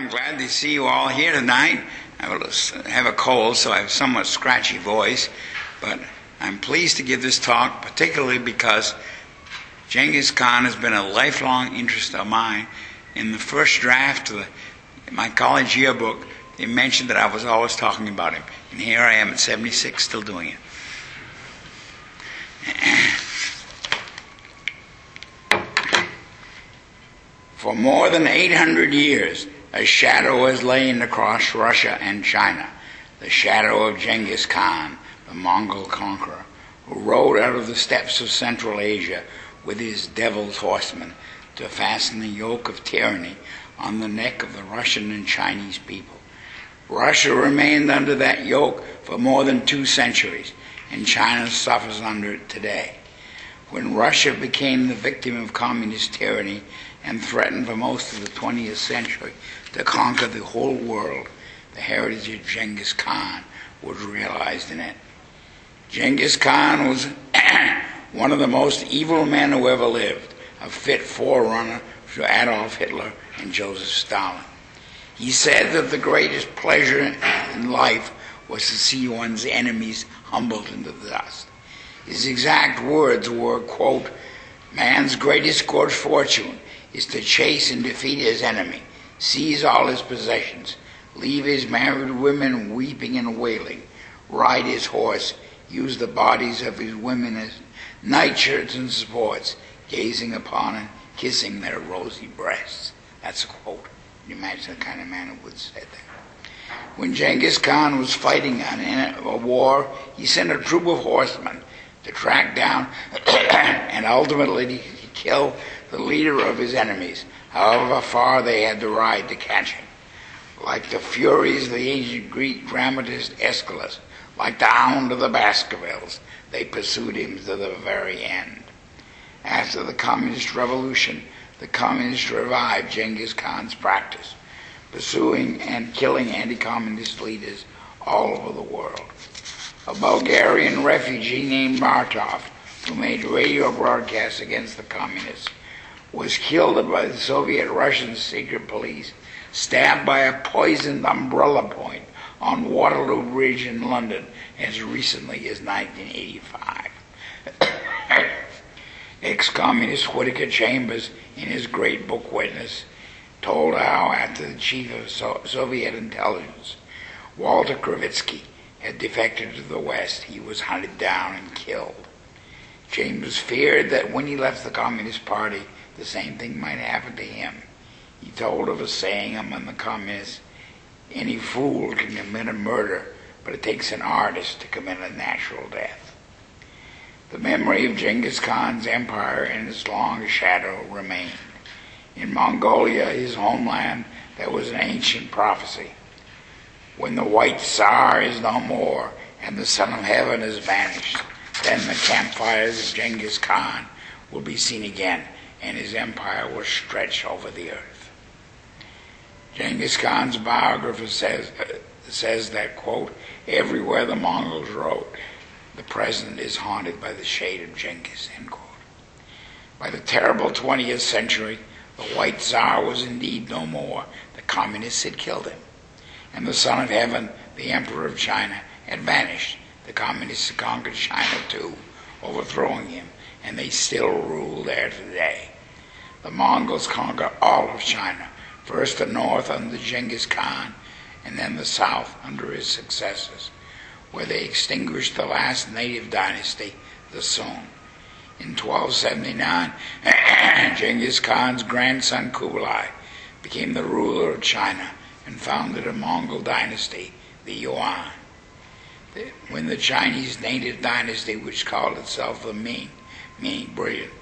I'm glad to see you all here tonight. I have a cold, so I have a somewhat scratchy voice, but I'm pleased to give this talk, particularly because Genghis Khan has been a lifelong interest of mine. In the first draft of the, my college yearbook, they mentioned that I was always talking about him, and here I am at 76, still doing it. For more than 800 years, a shadow has lain across Russia and China, the shadow of Genghis Khan, the Mongol conqueror, who rode out of the steppes of Central Asia with his devil's horsemen to fasten the yoke of tyranny on the neck of the Russian and Chinese people. Russia remained under that yoke for more than two centuries, and China suffers under it today. When Russia became the victim of communist tyranny, and threatened for most of the 20th century to conquer the whole world, the heritage of Genghis Khan was realized in it. Genghis Khan was one of the most evil men who ever lived, a fit forerunner to Adolf Hitler and Joseph Stalin. He said that the greatest pleasure in life was to see one's enemies humbled into the dust. His exact words were, quote, man's greatest good fortune is to chase and defeat his enemy, seize all his possessions, leave his married women weeping and wailing, ride his horse, use the bodies of his women as nightshirts and supports, gazing upon and kissing their rosy breasts. That's a quote. Can you imagine the kind of man who would say that? When Genghis Khan was fighting a war, he sent a troop of horsemen to track down and ultimately kill the leader of his enemies, however far they had to ride to catch him. Like the Furies of the ancient Greek dramatist Aeschylus, like the hound of the Baskervilles, they pursued him to the very end. After the Communist Revolution, the Communists revived Genghis Khan's practice, pursuing and killing anti-communist leaders all over the world. A Bulgarian refugee named Markov, who made radio broadcasts against the communists, was killed by the Soviet Russian secret police, stabbed by a poisoned umbrella point on Waterloo Bridge in London as recently as 1985. Ex communist Whittaker Chambers, in his great book Witness, told how, after the chief of so- Soviet intelligence, Walter Krivitsky, had defected to the West, he was hunted down and killed. Chambers feared that when he left the Communist Party, the same thing might happen to him. He told of a saying among the communists any fool can commit a murder, but it takes an artist to commit a natural death. The memory of Genghis Khan's empire and its long shadow remained. In Mongolia, his homeland, there was an ancient prophecy. When the white Tsar is no more and the Son of Heaven is vanished, then the campfires of Genghis Khan will be seen again and his empire will stretch over the earth. Genghis Khan's biographer says, uh, says that, quote, everywhere the Mongols rode, the present is haunted by the shade of Genghis, end quote. By the terrible 20th century, the white Tsar was indeed no more. The communists had killed him. And the Son of Heaven, the Emperor of China, had vanished. The communists had conquered China too, overthrowing him, and they still rule there today. The Mongols conquered all of China, first the north under Genghis Khan, and then the south under his successors, where they extinguished the last native dynasty, the Song. In 1279, Genghis Khan's grandson Kublai became the ruler of China and founded a Mongol dynasty, the Yuan. When the Chinese native dynasty, which called itself the Ming, meaning brilliant,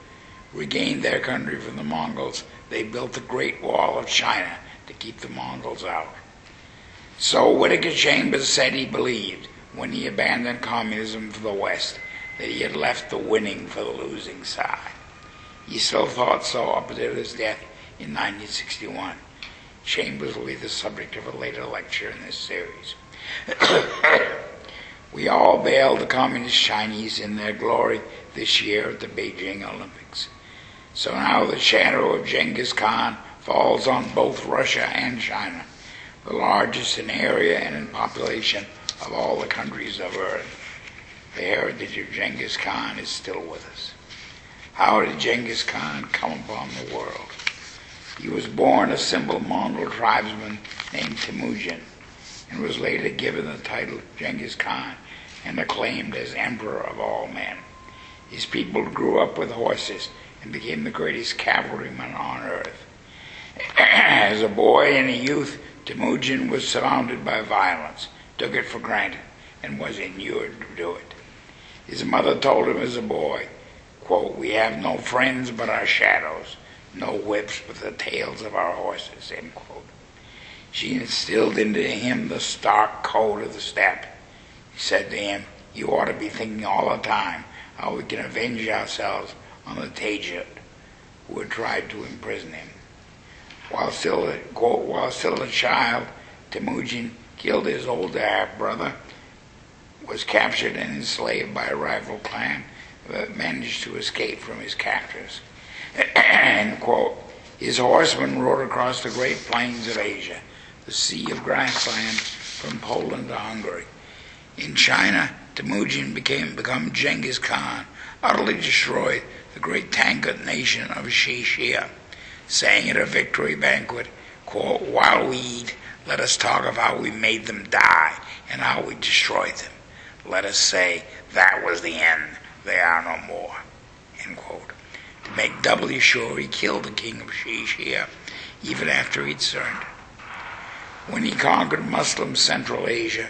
regained their country from the Mongols, they built the Great Wall of China to keep the Mongols out. So Whittaker Chambers said he believed, when he abandoned communism for the West, that he had left the winning for the losing side. He still thought so up until his death in 1961. Chambers will be the subject of a later lecture in this series. we all bailed the communist Chinese in their glory this year at the Beijing Olympics. So now the shadow of Genghis Khan falls on both Russia and China, the largest in area and in population of all the countries of Earth. The heritage of Genghis Khan is still with us. How did Genghis Khan come upon the world? He was born a simple Mongol tribesman named Temujin and was later given the title Genghis Khan and acclaimed as emperor of all men. His people grew up with horses and became the greatest cavalrymen on earth. As a boy and a youth, Temujin was surrounded by violence, took it for granted, and was inured to do it. His mother told him as a boy, quote, We have no friends but our shadows, no whips but the tails of our horses, end quote. She instilled into him the stark code of the steppe. He said to him, You ought to be thinking all the time how we can avenge ourselves on the Tajik who had tried to imprison him. While still, a, quote, while still a child, Temujin killed his older half brother, was captured and enslaved by a rival clan, but managed to escape from his captors. End quote. His horsemen rode across the great plains of Asia, the sea of grassland from Poland to Hungary. In China, Temujin became become Genghis Khan, utterly destroyed the great Tangut nation of Xi Xia, saying at a victory banquet, quote, While we eat, let us talk of how we made them die and how we destroyed them. Let us say, that was the end, they are no more. End quote. To make doubly sure, he killed the king of Xi Xia even after he'd surrendered. When he conquered Muslim Central Asia,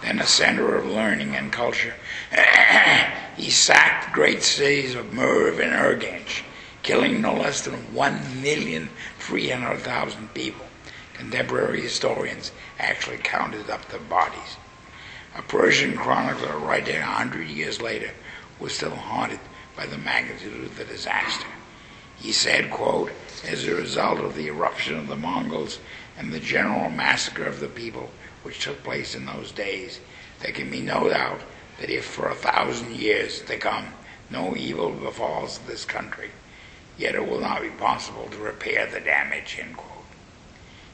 then a center of learning and culture, he sacked great cities of Merv and Urgench, killing no less than 1,300,000 people. Contemporary historians actually counted up the bodies. A Persian chronicler writing a hundred years later was still haunted by the magnitude of the disaster. He said, quote, as a result of the eruption of the Mongols and the general massacre of the people which took place in those days, there can be no doubt that if for a thousand years to come no evil befalls this country, yet it will not be possible to repair the damage.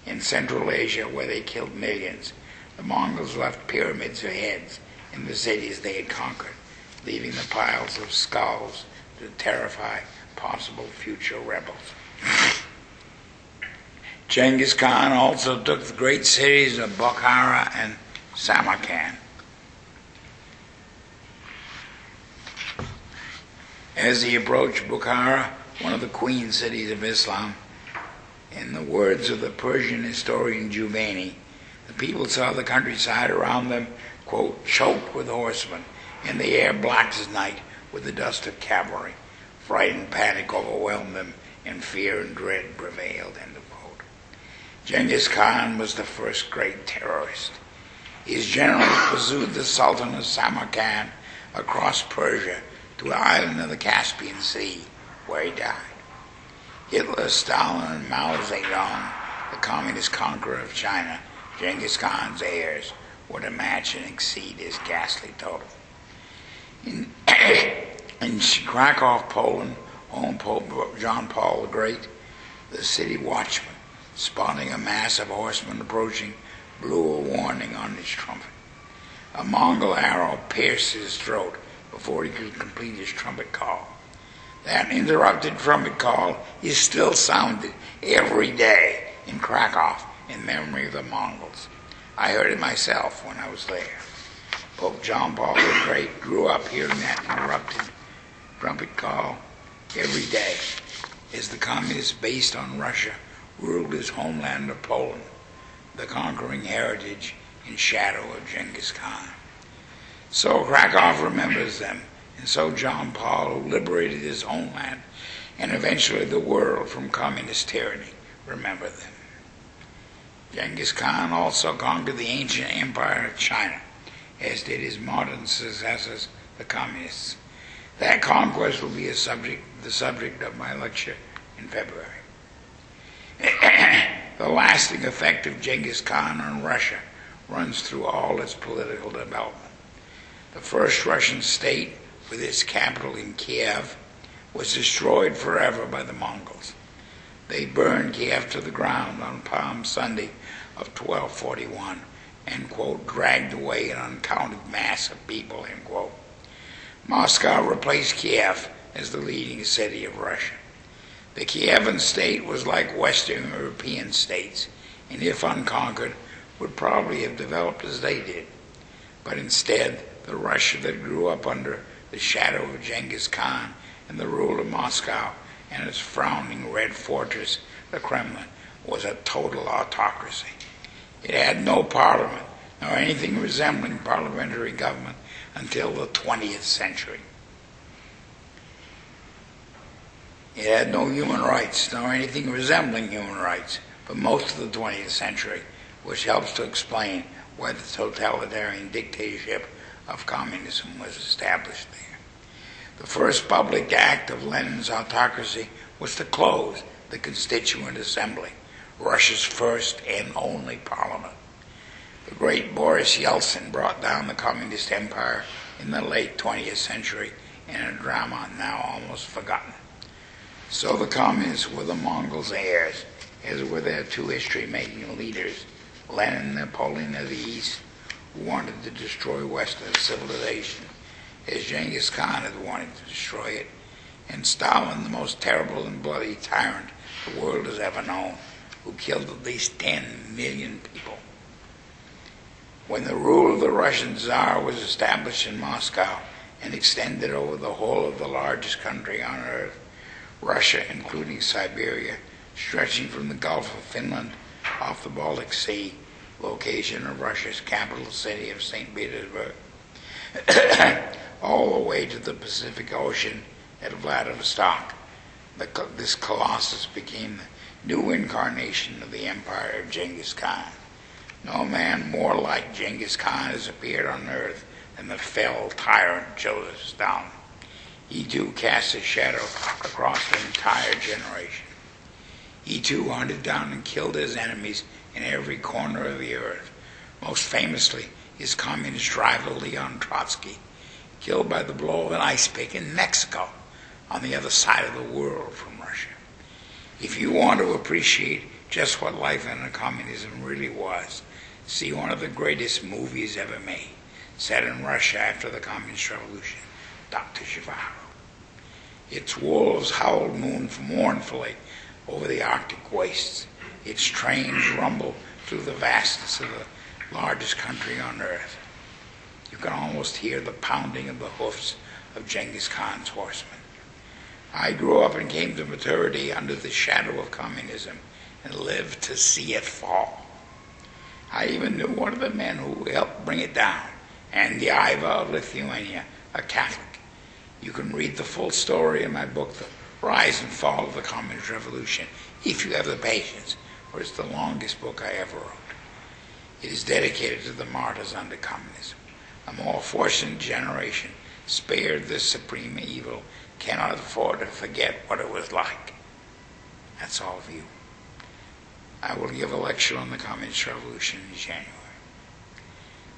In Central Asia, where they killed millions, the Mongols left pyramids of heads in the cities they had conquered, leaving the piles of skulls to terrify possible future rebels. Genghis Khan also took the great cities of Bukhara and Samarkand. As he approached Bukhara, one of the queen cities of Islam, in the words of the Persian historian Juvaini, the people saw the countryside around them, quote, choked with horsemen, and the air black as night with the dust of cavalry. Fright and panic overwhelmed them, and fear and dread prevailed, quote. Genghis Khan was the first great terrorist. His generals pursued the Sultan of Samarkand across Persia to an island of the Caspian Sea, where he died. Hitler, Stalin, and Mao Zedong, the communist conqueror of China, Genghis Khan's heirs, were to match and exceed his ghastly total. In, in Krakow, Poland, home Pope John Paul the Great, the city watchman, spotting a mass of horsemen approaching, blew a warning on his trumpet. A Mongol arrow pierced his throat before he could complete his trumpet call. That interrupted trumpet call is still sounded every day in Krakow in memory of the Mongols. I heard it myself when I was there. Pope John Paul the Great grew up hearing that interrupted trumpet call every day as the communists based on Russia ruled his homeland of Poland, the conquering heritage and shadow of Genghis Khan. So Krakow remembers them, and so John Paul, who liberated his homeland and eventually the world from communist tyranny, remember them. Genghis Khan also conquered the ancient empire of China, as did his modern successors, the communists. That conquest will be subject, the subject of my lecture in February. the lasting effect of Genghis Khan on Russia runs through all its political development. The first Russian state, with its capital in Kiev, was destroyed forever by the Mongols. They burned Kiev to the ground on Palm Sunday of 1241 and, quote, dragged away an uncounted mass of people, end quote. Moscow replaced Kiev as the leading city of Russia. The Kievan state was like Western European states, and if unconquered, would probably have developed as they did. But instead, the Russia that grew up under the shadow of Genghis Khan and the rule of Moscow and its frowning red fortress, the Kremlin, was a total autocracy. It had no parliament, nor anything resembling parliamentary government until the 20th century. It had no human rights, nor anything resembling human rights, for most of the 20th century, which helps to explain why the totalitarian dictatorship of communism was established there. The first public act of Lenin's autocracy was to close the Constituent Assembly, Russia's first and only parliament. The great Boris Yeltsin brought down the communist empire in the late 20th century in a drama now almost forgotten. So the communists were the Mongols' heirs, as were their two history-making leaders, Lenin and Napoleon of the East, who wanted to destroy Western civilization, as Genghis Khan had wanted to destroy it, and Stalin, the most terrible and bloody tyrant the world has ever known, who killed at least 10 million people. When the rule of the Russian Tsar was established in Moscow and extended over the whole of the largest country on earth, Russia, including Siberia, stretching from the Gulf of Finland off the Baltic Sea, location of Russia's capital city of St. Petersburg, all the way to the Pacific Ocean at Vladivostok. The, this colossus became the new incarnation of the empire of Genghis Khan. No man more like Genghis Khan has appeared on earth than the fell tyrant Joseph Stalin. He too cast a shadow across the entire generation. He too hunted down and killed his enemies in every corner of the earth. Most famously, his communist rival Leon Trotsky, killed by the blow of an ice pick in Mexico on the other side of the world from Russia. If you want to appreciate just what life under communism really was, see one of the greatest movies ever made, set in Russia after the Communist Revolution, Dr. Zhivago. Its wolves howled mournfully over the Arctic wastes. Its trains rumbled through the vastness of the largest country on earth. You can almost hear the pounding of the hoofs of Genghis Khan's horsemen. I grew up and came to maturity under the shadow of communism and lived to see it fall. I even knew one of the men who helped bring it down, Andy Iva of Lithuania, a Catholic. You can read the full story in my book, The Rise and Fall of the Communist Revolution, if you have the patience, for it's the longest book I ever wrote. It is dedicated to the martyrs under communism. A more fortunate generation, spared this supreme evil, cannot afford to forget what it was like. That's all of you. I will give a lecture on the Communist Revolution in January.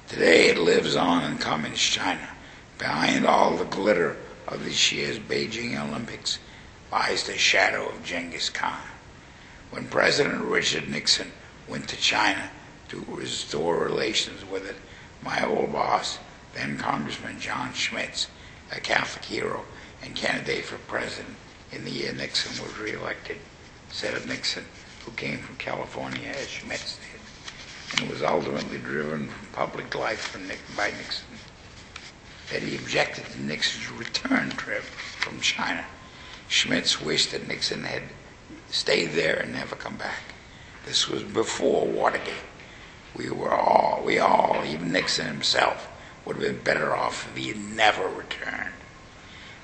Today it lives on in Communist China. Behind all the glitter of this year's Beijing Olympics lies the shadow of Genghis Khan. When President Richard Nixon went to China to restore relations with it, my old boss, then Congressman John Schmitz, a Catholic hero and candidate for president in the year Nixon was reelected, said of Nixon, who came from California as Schmitz did, and was ultimately driven from public life by Nixon, that he objected to Nixon's return trip from China. Schmitz wished that Nixon had stayed there and never come back. This was before Watergate. We were all, we all, even Nixon himself, would have been better off if he had never returned.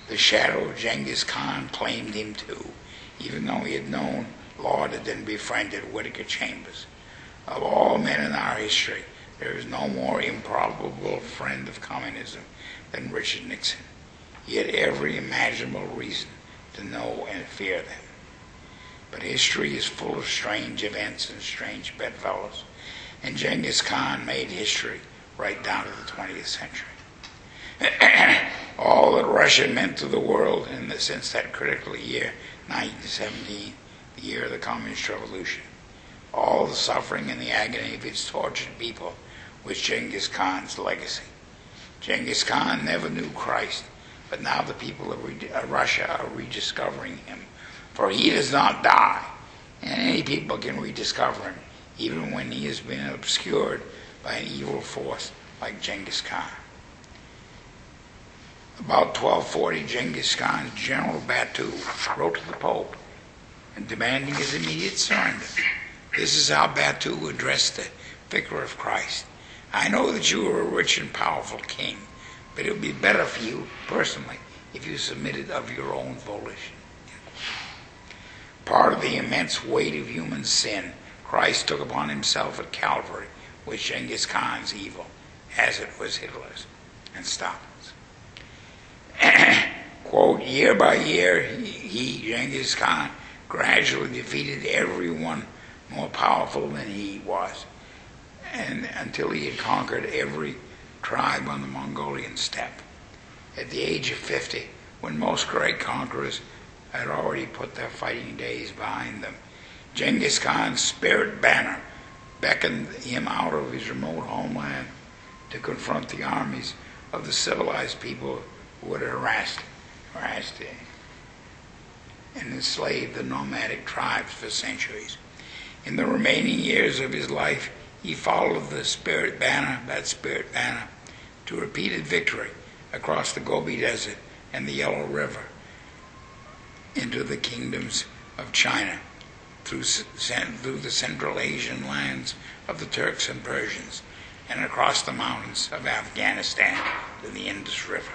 The shadow of Genghis Khan claimed him too, even though he had known, lauded, and befriended Whittaker Chambers. Of all men in our history, there is no more improbable friend of communism than Richard Nixon. He had every imaginable reason to know and fear them. But history is full of strange events and strange bedfellows, and Genghis Khan made history right down to the 20th century. all that Russia meant to the world in the, since that critical year, 1917, the year of the Communist Revolution. All the suffering and the agony of its tortured people was Genghis Khan's legacy. Genghis Khan never knew Christ, but now the people of uh, Russia are rediscovering him. For he does not die, and any people can rediscover him, even when he has been obscured by an evil force like Genghis Khan. About 1240, Genghis Khan's general Batu wrote to the Pope and demanding his immediate surrender. This is how Batu addressed the vicar of Christ. I know that you are a rich and powerful king, but it would be better for you personally if you submitted of your own volition. Part of the immense weight of human sin Christ took upon himself at Calvary was Genghis Khan's evil, as it was Hitler's and Stalin's. Quote, year by year, he, Genghis Khan, gradually defeated everyone more powerful than he was, and until he had conquered every tribe on the Mongolian steppe. At the age of 50, when most great conquerors had already put their fighting days behind them, Genghis Khan's spirit banner beckoned him out of his remote homeland to confront the armies of the civilized people who had harassed, harassed him and enslaved the nomadic tribes for centuries. In the remaining years of his life, he followed the spirit banner, that spirit banner, to repeated victory across the Gobi Desert and the Yellow River into the kingdoms of China through, through the Central Asian lands of the Turks and Persians and across the mountains of Afghanistan to the Indus River.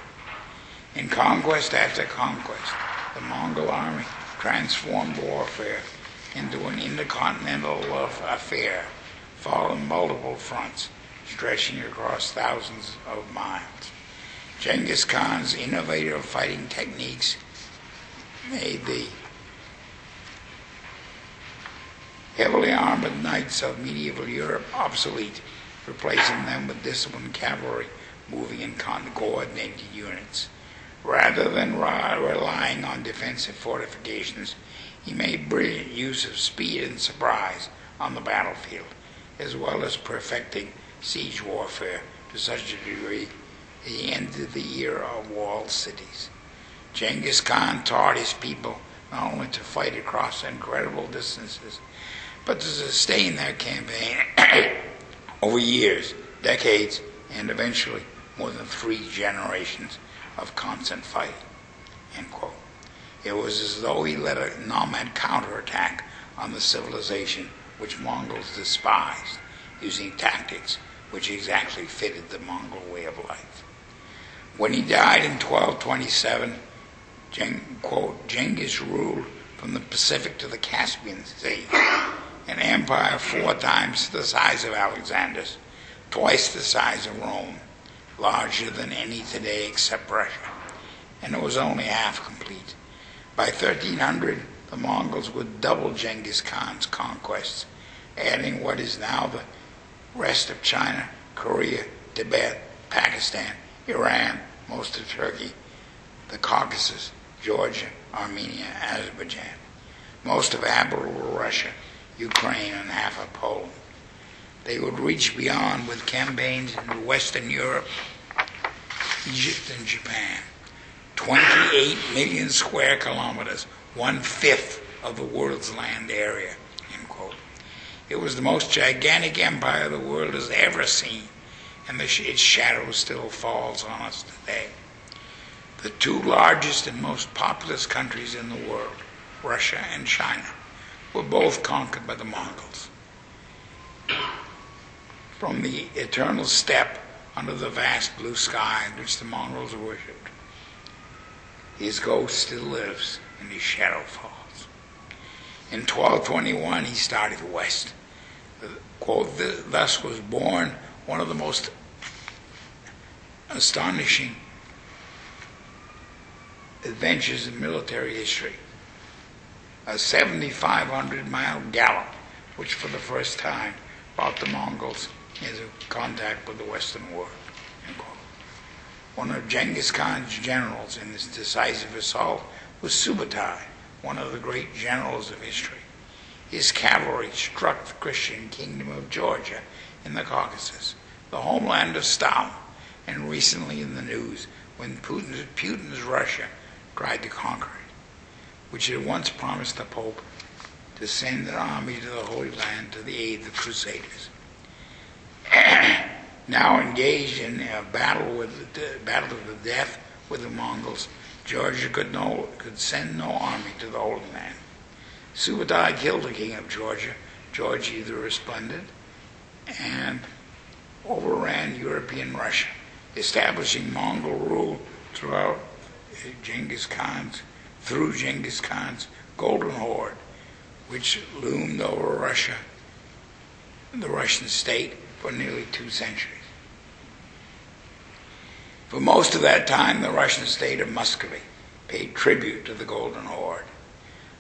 In conquest after conquest, the Mongol army transformed warfare into an intercontinental love affair following multiple fronts stretching across thousands of miles. Genghis Khan's innovative fighting techniques made the heavily armored knights of medieval Europe obsolete, replacing them with disciplined cavalry moving in coordinated units. Rather than relying on defensive fortifications, he made brilliant use of speed and surprise on the battlefield, as well as perfecting siege warfare to such a degree that he ended the era of walled cities. Genghis Khan taught his people not only to fight across incredible distances, but to sustain their campaign over years, decades, and eventually more than three generations of constant fighting. It was as though he led a nomad counterattack on the civilization which Mongols despised, using tactics which exactly fitted the Mongol way of life. When he died in 1227, Geng, quote, Genghis ruled from the Pacific to the Caspian Sea, an empire four times the size of Alexander's, twice the size of Rome, larger than any today except Russia, and it was only half complete. By 1300, the Mongols would double Genghis Khan's conquests, adding what is now the rest of China, Korea, Tibet, Pakistan, Iran, most of Turkey, the Caucasus, Georgia, Armenia, Azerbaijan, most of habitable Russia, Ukraine, and half of Poland. They would reach beyond with campaigns into Western Europe, Egypt, and Japan. 28 million square kilometers, one fifth of the world's land area. End quote. It was the most gigantic empire the world has ever seen, and the, its shadow still falls on us today. The two largest and most populous countries in the world, Russia and China, were both conquered by the Mongols. From the eternal steppe under the vast blue sky in which the Mongols worshipped, his ghost still lives and his shadow falls. In 1221, he started west. Quote, thus was born one of the most astonishing adventures in military history a 7,500 mile gallop, which for the first time brought the Mongols into contact with the Western world. One of Genghis Khan's generals in this decisive assault was Subutai, one of the great generals of history. his cavalry struck the Christian kingdom of Georgia in the Caucasus, the homeland of Stalin, and recently in the news when Putin's, Putin's Russia tried to conquer it, which had once promised the Pope to send an army to the Holy Land to the aid of the Crusaders. now engaged in a battle with the battle of the death with the Mongols, Georgia could no could send no army to the Holy Land. Subutai killed the king of Georgia, George the Resplendent, and overran European Russia, establishing Mongol rule throughout Genghis Khan's through Genghis Khan's Golden Horde, which loomed over Russia, the Russian state, for nearly two centuries. For most of that time, the Russian state of Muscovy paid tribute to the Golden Horde.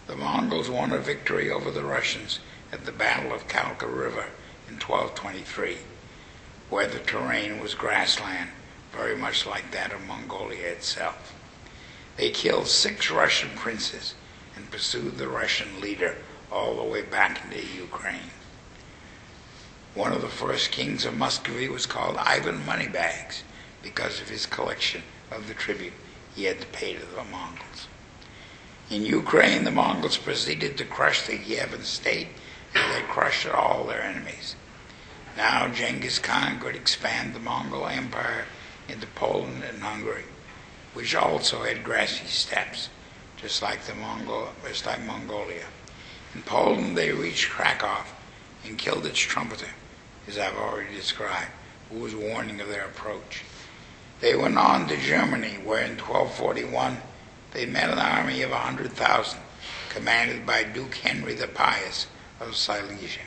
The Mongols won a victory over the Russians at the Battle of Kalka River in 1223, where the terrain was grassland, very much like that of Mongolia itself. They killed six Russian princes and pursued the Russian leader all the way back into Ukraine. One of the first kings of Muscovy was called Ivan Moneybags because of his collection of the tribute he had to pay to the Mongols. In Ukraine, the Mongols proceeded to crush the Kievan state as they crushed all their enemies. Now Genghis Khan could expand the Mongol Empire into Poland and Hungary, which also had grassy steppes, just like the Mongol, just like Mongolia. In Poland, they reached Krakow and killed its trumpeter, as I've already described, who was warning of their approach. They went on to Germany, where in 1241 they met an army of 100,000, commanded by Duke Henry the Pious of Silesia.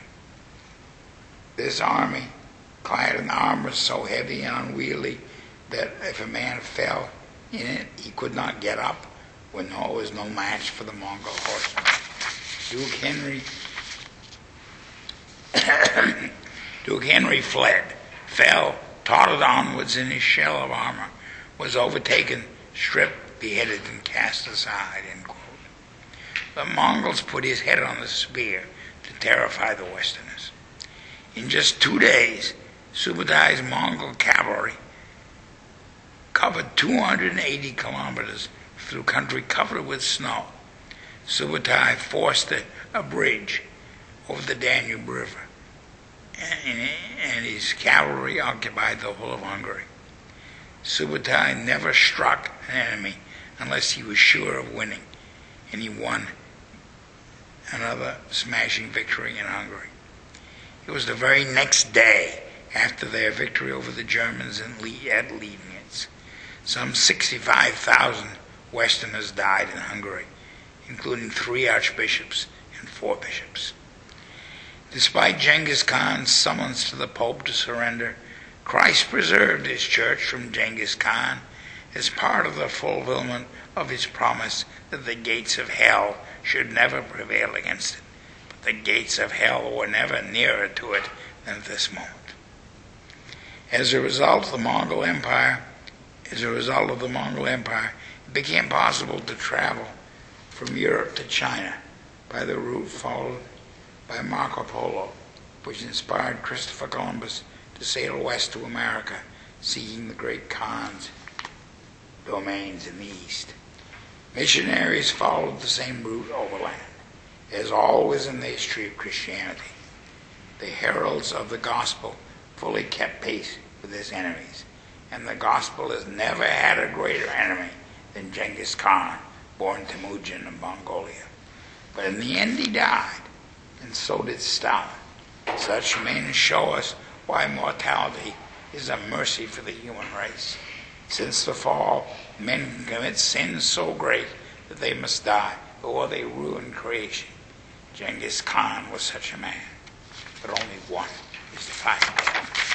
This army, clad in armor so heavy and unwieldy that if a man fell in it, he could not get up, when there was no match for the Mongol horsemen. Duke Henry Duke Henry fled, fell, tottered onwards in his shell of armor, was overtaken, stripped, beheaded, and cast aside. The Mongols put his head on the spear to terrify the Westerners. In just two days, Subutai's Mongol cavalry covered 280 kilometers through country covered with snow. Subutai forced a, a bridge over the Danube River, and, his cavalry occupied the whole of Hungary. Subutai never struck an enemy unless he was sure of winning, and he won another smashing victory in Hungary. It was the very next day after their victory over the Germans at Liegnitz. Some 65,000 Westerners died in Hungary, including three archbishops and four bishops. Despite Genghis Khan's summons to the Pope to surrender, Christ preserved his church from Genghis Khan as part of the fulfillment of his promise that the gates of hell should never prevail against it. But the gates of hell were never nearer to it than at this moment. As a result, of the Mongol Empire, as a result of the Mongol Empire, it became possible to travel from Europe to China by the route followed by Marco Polo, which inspired Christopher Columbus to sail west to America, seeking the great Khan's domains in the east. Missionaries followed the same route overland. As always in the history of Christianity, the heralds of the gospel fully kept pace with his enemies, and the gospel has never had a greater enemy than Genghis Khan, born Temujin of Mongolia. But in the end, he died, and so did Stalin. Such men show us why mortality is a mercy for the human race. Since the fall, men commit sins so great that they must die, or they ruin creation. Genghis Khan was such a man, but only one is the final.